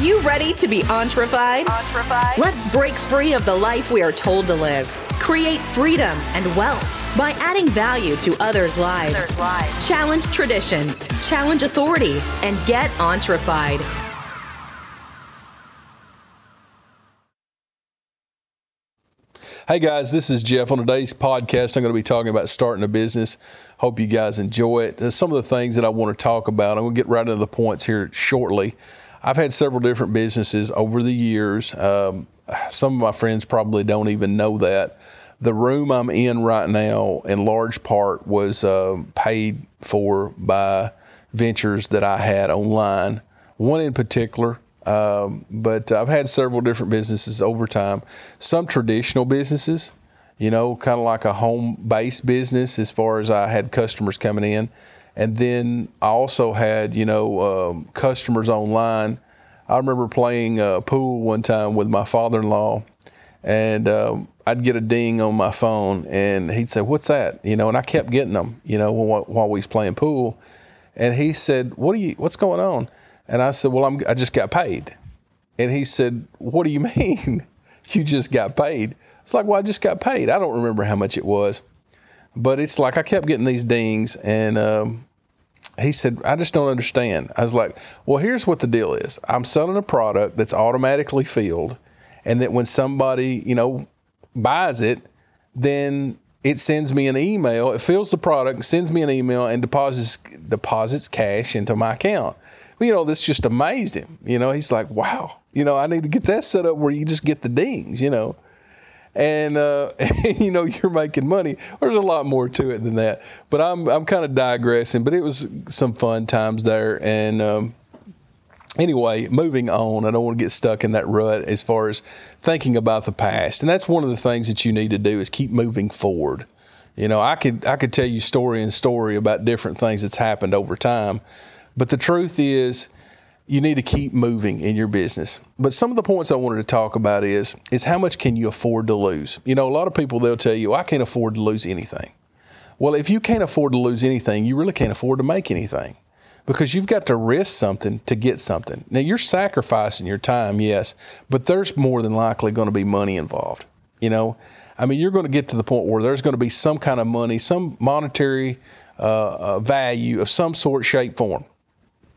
you ready to be entrefied? Let's break free of the life we are told to live. Create freedom and wealth by adding value to others' lives. Others' lives. Challenge traditions, challenge authority, and get entrefied. Hey guys, this is Jeff. On today's podcast, I'm going to be talking about starting a business. Hope you guys enjoy it. There's some of the things that I want to talk about. I'm going to get right into the points here shortly. I've had several different businesses over the years. Um, some of my friends probably don't even know that. The room I'm in right now, in large part, was uh, paid for by ventures that I had online. One in particular um, but I've had several different businesses over time. Some traditional businesses, you know, kind of like a home based business as far as I had customers coming in. And then I also had, you know, um, customers online. I remember playing uh, pool one time with my father in law, and um, I'd get a ding on my phone, and he'd say, "What's that?" You know, and I kept getting them, you know, while, while we was playing pool. And he said, "What are you? What's going on?" And I said, Well, I'm, I just got paid. And he said, What do you mean you just got paid? It's like, Well, I just got paid. I don't remember how much it was. But it's like I kept getting these dings. And um, he said, I just don't understand. I was like, Well, here's what the deal is I'm selling a product that's automatically filled. And that when somebody, you know, buys it, then it sends me an email. It fills the product, sends me an email, and deposits deposits cash into my account you know, this just amazed him. You know, he's like, wow, you know, I need to get that set up where you just get the dings, you know. And, uh, you know, you're making money. There's a lot more to it than that. But I'm, I'm kind of digressing, but it was some fun times there. And, um, anyway, moving on, I don't want to get stuck in that rut as far as thinking about the past. And that's one of the things that you need to do is keep moving forward. You know, I could I could tell you story and story about different things that's happened over time, but the truth is, you need to keep moving in your business. But some of the points I wanted to talk about is is how much can you afford to lose? You know, a lot of people they'll tell you, I can't afford to lose anything. Well, if you can't afford to lose anything, you really can't afford to make anything. Because you've got to risk something to get something. Now you're sacrificing your time, yes, but there's more than likely going to be money involved. You know, I mean, you're going to get to the point where there's going to be some kind of money, some monetary uh, uh, value of some sort, shape, form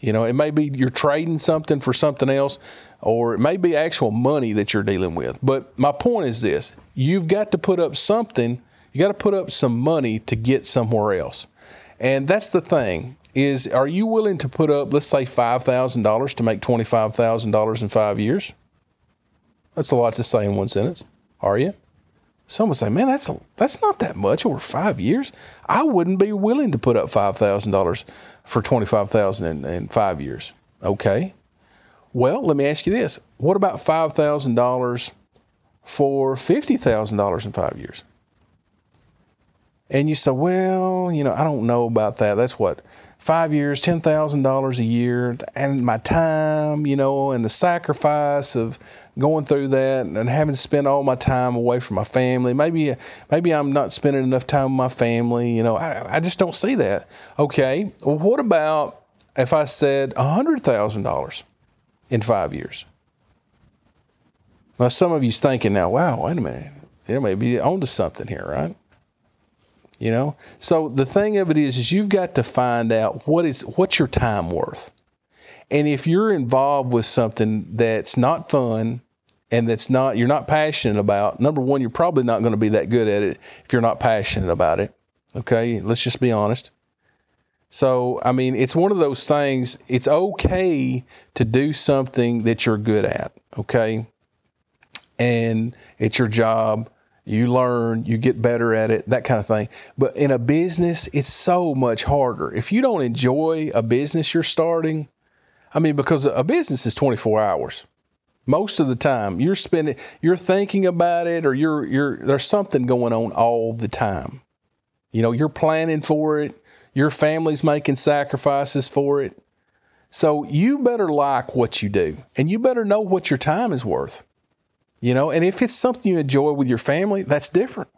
you know, it may be you're trading something for something else, or it may be actual money that you're dealing with. But my point is this you've got to put up something, you got to put up some money to get somewhere else. And that's the thing is are you willing to put up let's say $5,000 to make $25,000 in 5 years? That's a lot to say in one sentence. Are you? Some would say, man, that's a, that's not that much over five years. I wouldn't be willing to put up five thousand dollars for $25000 in five years. Okay. Well, let me ask you this: What about five thousand dollars for fifty thousand dollars in five years? And you say, well, you know, I don't know about that. That's what five years, ten thousand dollars a year, and my time, you know, and the sacrifice of going through that and having to spend all my time away from my family. Maybe, maybe I'm not spending enough time with my family. You know, I, I just don't see that. Okay, well, what about if I said a hundred thousand dollars in five years? Now, some of you's thinking now, wow, wait a minute, there may be onto something here, right? You know, so the thing of it is, is you've got to find out what is what's your time worth, and if you're involved with something that's not fun and that's not you're not passionate about, number one, you're probably not going to be that good at it if you're not passionate about it. Okay, let's just be honest. So, I mean, it's one of those things. It's okay to do something that you're good at. Okay, and it's your job you learn, you get better at it, that kind of thing. But in a business, it's so much harder. If you don't enjoy a business you're starting, I mean, because a business is 24 hours. Most of the time, you're spending, you're thinking about it, or you're, you're, there's something going on all the time. You know, you're planning for it. Your family's making sacrifices for it. So you better like what you do, and you better know what your time is worth. You know, and if it's something you enjoy with your family, that's different.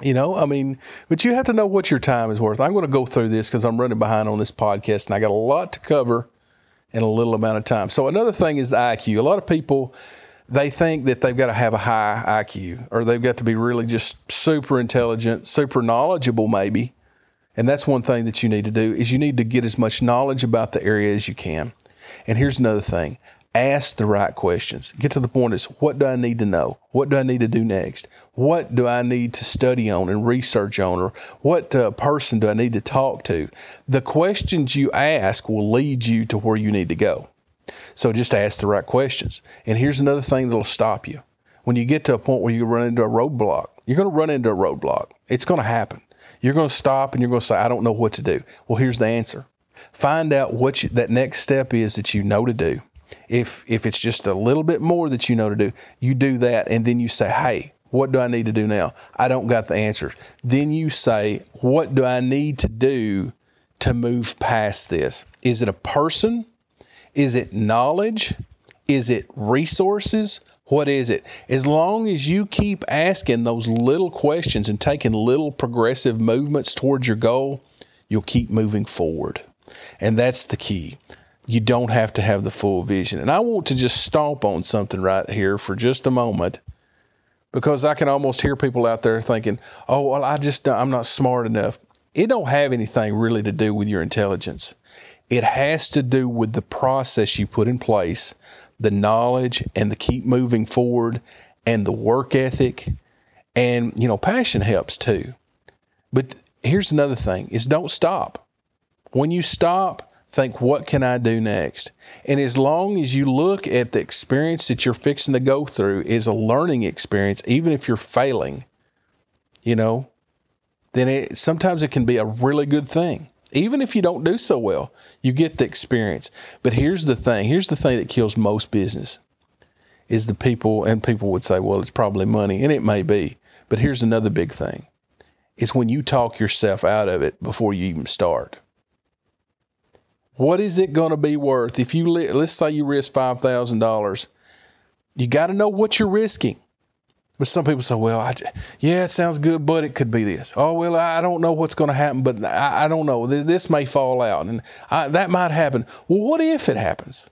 You know, I mean, but you have to know what your time is worth. I'm going to go through this because I'm running behind on this podcast and I got a lot to cover in a little amount of time. So another thing is the IQ. A lot of people they think that they've got to have a high IQ or they've got to be really just super intelligent, super knowledgeable maybe. And that's one thing that you need to do is you need to get as much knowledge about the area as you can. And here's another thing. Ask the right questions. Get to the point is what do I need to know? What do I need to do next? What do I need to study on and research on? Or what uh, person do I need to talk to? The questions you ask will lead you to where you need to go. So just ask the right questions. And here's another thing that'll stop you. When you get to a point where you run into a roadblock, you're going to run into a roadblock. It's going to happen. You're going to stop and you're going to say, I don't know what to do. Well, here's the answer. Find out what you, that next step is that you know to do. If if it's just a little bit more that you know to do, you do that and then you say, "Hey, what do I need to do now? I don't got the answers." Then you say, "What do I need to do to move past this? Is it a person? Is it knowledge? Is it resources? What is it? As long as you keep asking those little questions and taking little progressive movements towards your goal, you'll keep moving forward. And that's the key. You don't have to have the full vision. And I want to just stomp on something right here for just a moment because I can almost hear people out there thinking, "Oh, well, I just I'm not smart enough." It don't have anything really to do with your intelligence. It has to do with the process you put in place, the knowledge and the keep moving forward and the work ethic and you know passion helps too. But here's another thing is don't stop. When you stop, think what can I do next? And as long as you look at the experience that you're fixing to go through is a learning experience, even if you're failing, you know, then it sometimes it can be a really good thing. Even if you don't do so well, you get the experience. But here's the thing, here's the thing that kills most business is the people and people would say, well, it's probably money, and it may be. But here's another big thing. It's when you talk yourself out of it before you even start. What is it going to be worth if you let's say you risk five thousand dollars? You got to know what you're risking. But some people say, well, I, yeah, it sounds good, but it could be this. Oh, well, I don't know what's going to happen, but I, I, don't know. This may fall out, and I, that might happen. Well, what if it happens?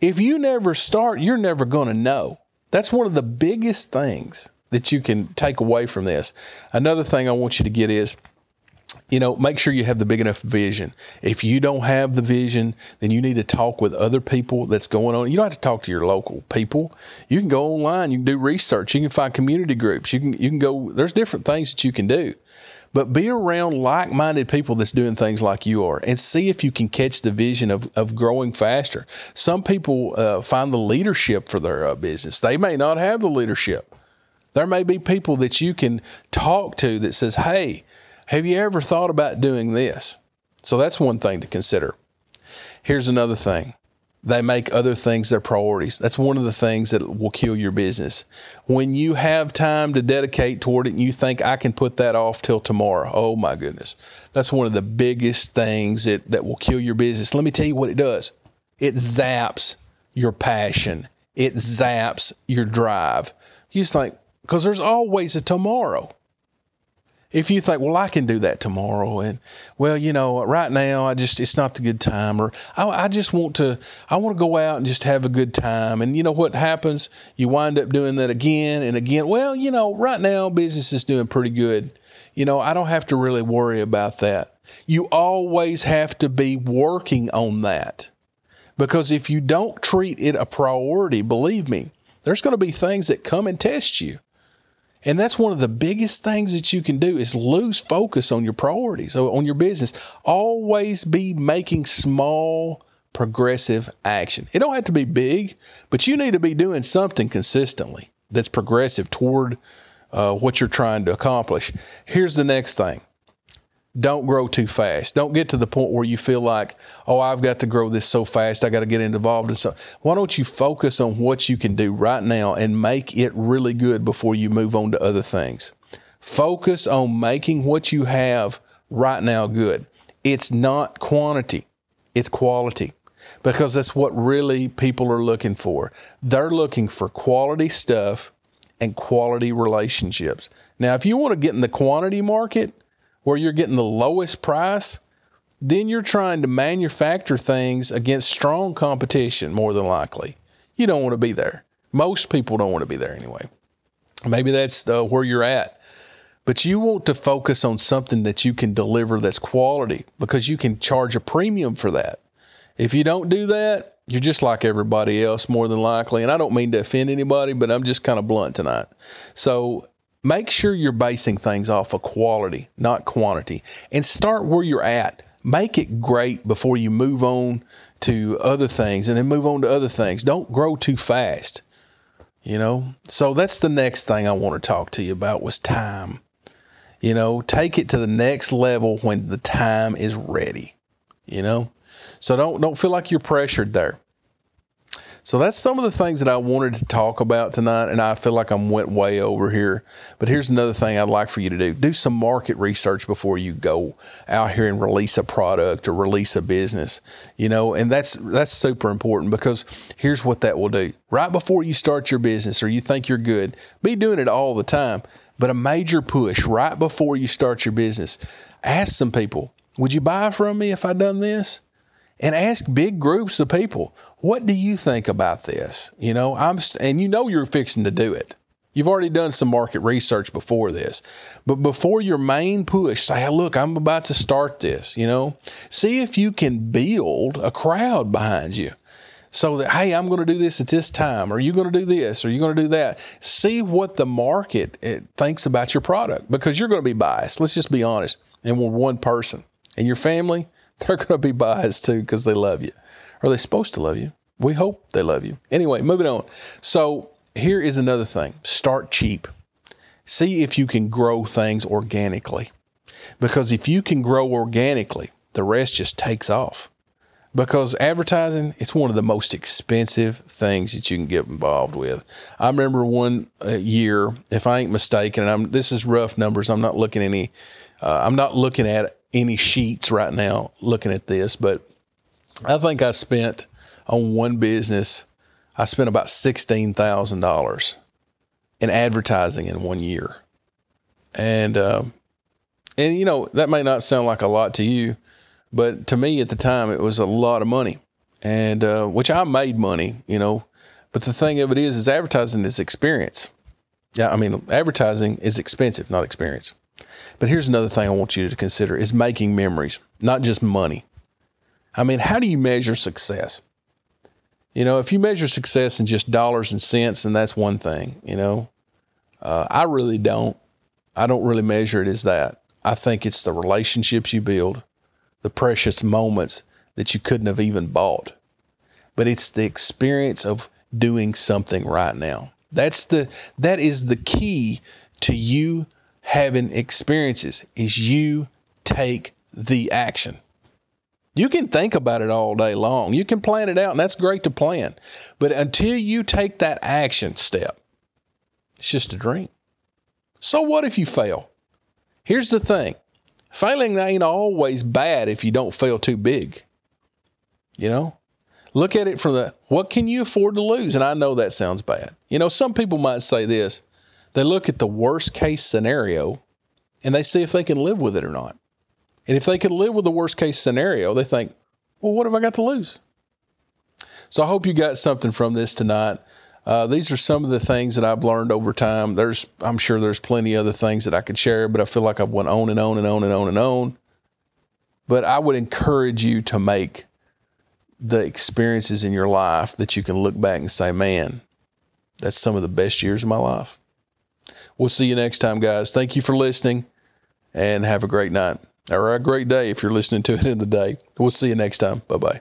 If you never start, you're never going to know. That's one of the biggest things that you can take away from this. Another thing I want you to get is you know, make sure you have the big enough vision. If you don't have the vision, then you need to talk with other people that's going on. You don't have to talk to your local people. You can go online, you can do research, you can find community groups. You can you can go there's different things that you can do. But be around like-minded people that's doing things like you are and see if you can catch the vision of, of growing faster. Some people uh, find the leadership for their uh, business. They may not have the leadership. There may be people that you can talk to that says, "Hey, have you ever thought about doing this? So that's one thing to consider. Here's another thing. They make other things their priorities. That's one of the things that will kill your business. When you have time to dedicate toward it and you think I can put that off till tomorrow, oh my goodness. That's one of the biggest things that, that will kill your business. Let me tell you what it does. It zaps your passion. It zaps your drive. You just think, because there's always a tomorrow if you think, well, I can do that tomorrow, and well, you know, right now I just it's not the good time, or I, I just want to I want to go out and just have a good time, and you know what happens? You wind up doing that again and again. Well, you know, right now business is doing pretty good. You know, I don't have to really worry about that. You always have to be working on that. Because if you don't treat it a priority, believe me, there's going to be things that come and test you. And that's one of the biggest things that you can do is lose focus on your priorities, on your business. Always be making small progressive action. It don't have to be big, but you need to be doing something consistently that's progressive toward uh, what you're trying to accomplish. Here's the next thing don't grow too fast. Don't get to the point where you feel like, oh, I've got to grow this so fast, I got to get involved in something. Why don't you focus on what you can do right now and make it really good before you move on to other things? Focus on making what you have right now good. It's not quantity, it's quality because that's what really people are looking for. They're looking for quality stuff and quality relationships. Now, if you want to get in the quantity market, where you're getting the lowest price, then you're trying to manufacture things against strong competition, more than likely. You don't want to be there. Most people don't want to be there anyway. Maybe that's uh, where you're at. But you want to focus on something that you can deliver that's quality because you can charge a premium for that. If you don't do that, you're just like everybody else, more than likely. And I don't mean to offend anybody, but I'm just kind of blunt tonight. So make sure you're basing things off of quality, not quantity, and start where you're at. Make it great before you move on to other things and then move on to other things. Don't grow too fast. You know, so that's the next thing I want to talk to you about was time. You know, take it to the next level when the time is ready. You know, so don't don't feel like you're pressured there. So that's some of the things that I wanted to talk about tonight, and I feel like I'm went way over here. But here's another thing I'd like for you to do: do some market research before you go out here and release a product or release a business. You know, and that's that's super important because here's what that will do: right before you start your business or you think you're good, be doing it all the time. But a major push right before you start your business, ask some people, would you buy from me if I done this? And ask big groups of people, what do you think about this? You know, I'm and you know you're fixing to do it. You've already done some market research before this. But before your main push, say, look, I'm about to start this, you know. See if you can build a crowd behind you. So that, hey, I'm going to do this at this time. Are you going to do this? Are you going to do that? See what the market eh, thinks about your product because you're going to be biased. Let's just be honest. And we're one person. And your family, they're going to be biased too because they love you. Are they supposed to love you? We hope they love you. Anyway, moving on. So here is another thing start cheap. See if you can grow things organically. Because if you can grow organically, the rest just takes off. Because advertising, it's one of the most expensive things that you can get involved with. I remember one uh, year, if I ain't mistaken, and I'm this is rough numbers. I'm not looking any, uh, I'm not looking at any sheets right now looking at this, but I think I spent on one business, I spent about $16,000 in advertising in one year. And, uh, and you know, that may not sound like a lot to you, but to me at the time, it was a lot of money. And, uh, which I made money, you know, but the thing of it is, is advertising is experience. Yeah. I mean, advertising is expensive, not experience. But here's another thing I want you to consider is making memories, not just money. I mean, how do you measure success? You know, if you measure success in just dollars and cents, then that's one thing, you know. Uh, I really don't. I don't really measure it as that. I think it's the relationships you build, the precious moments that you couldn't have even bought. But it's the experience of doing something right now. That's the that is the key to you having experiences is you take the action. You can think about it all day long. You can plan it out, and that's great to plan. But until you take that action step, it's just a dream. So what if you fail? Here's the thing failing ain't always bad if you don't fail too big. You know? Look at it from the what can you afford to lose? And I know that sounds bad. You know, some people might say this they look at the worst case scenario and they see if they can live with it or not. And if they can live with the worst case scenario, they think, well, what have I got to lose? So I hope you got something from this tonight. Uh, these are some of the things that I've learned over time. There's, I'm sure there's plenty other things that I could share, but I feel like I've went on and on and on and on and on. But I would encourage you to make the experiences in your life that you can look back and say, man, that's some of the best years of my life. We'll see you next time, guys. Thank you for listening and have a great night or a great day if you're listening to it in the day. We'll see you next time. Bye bye.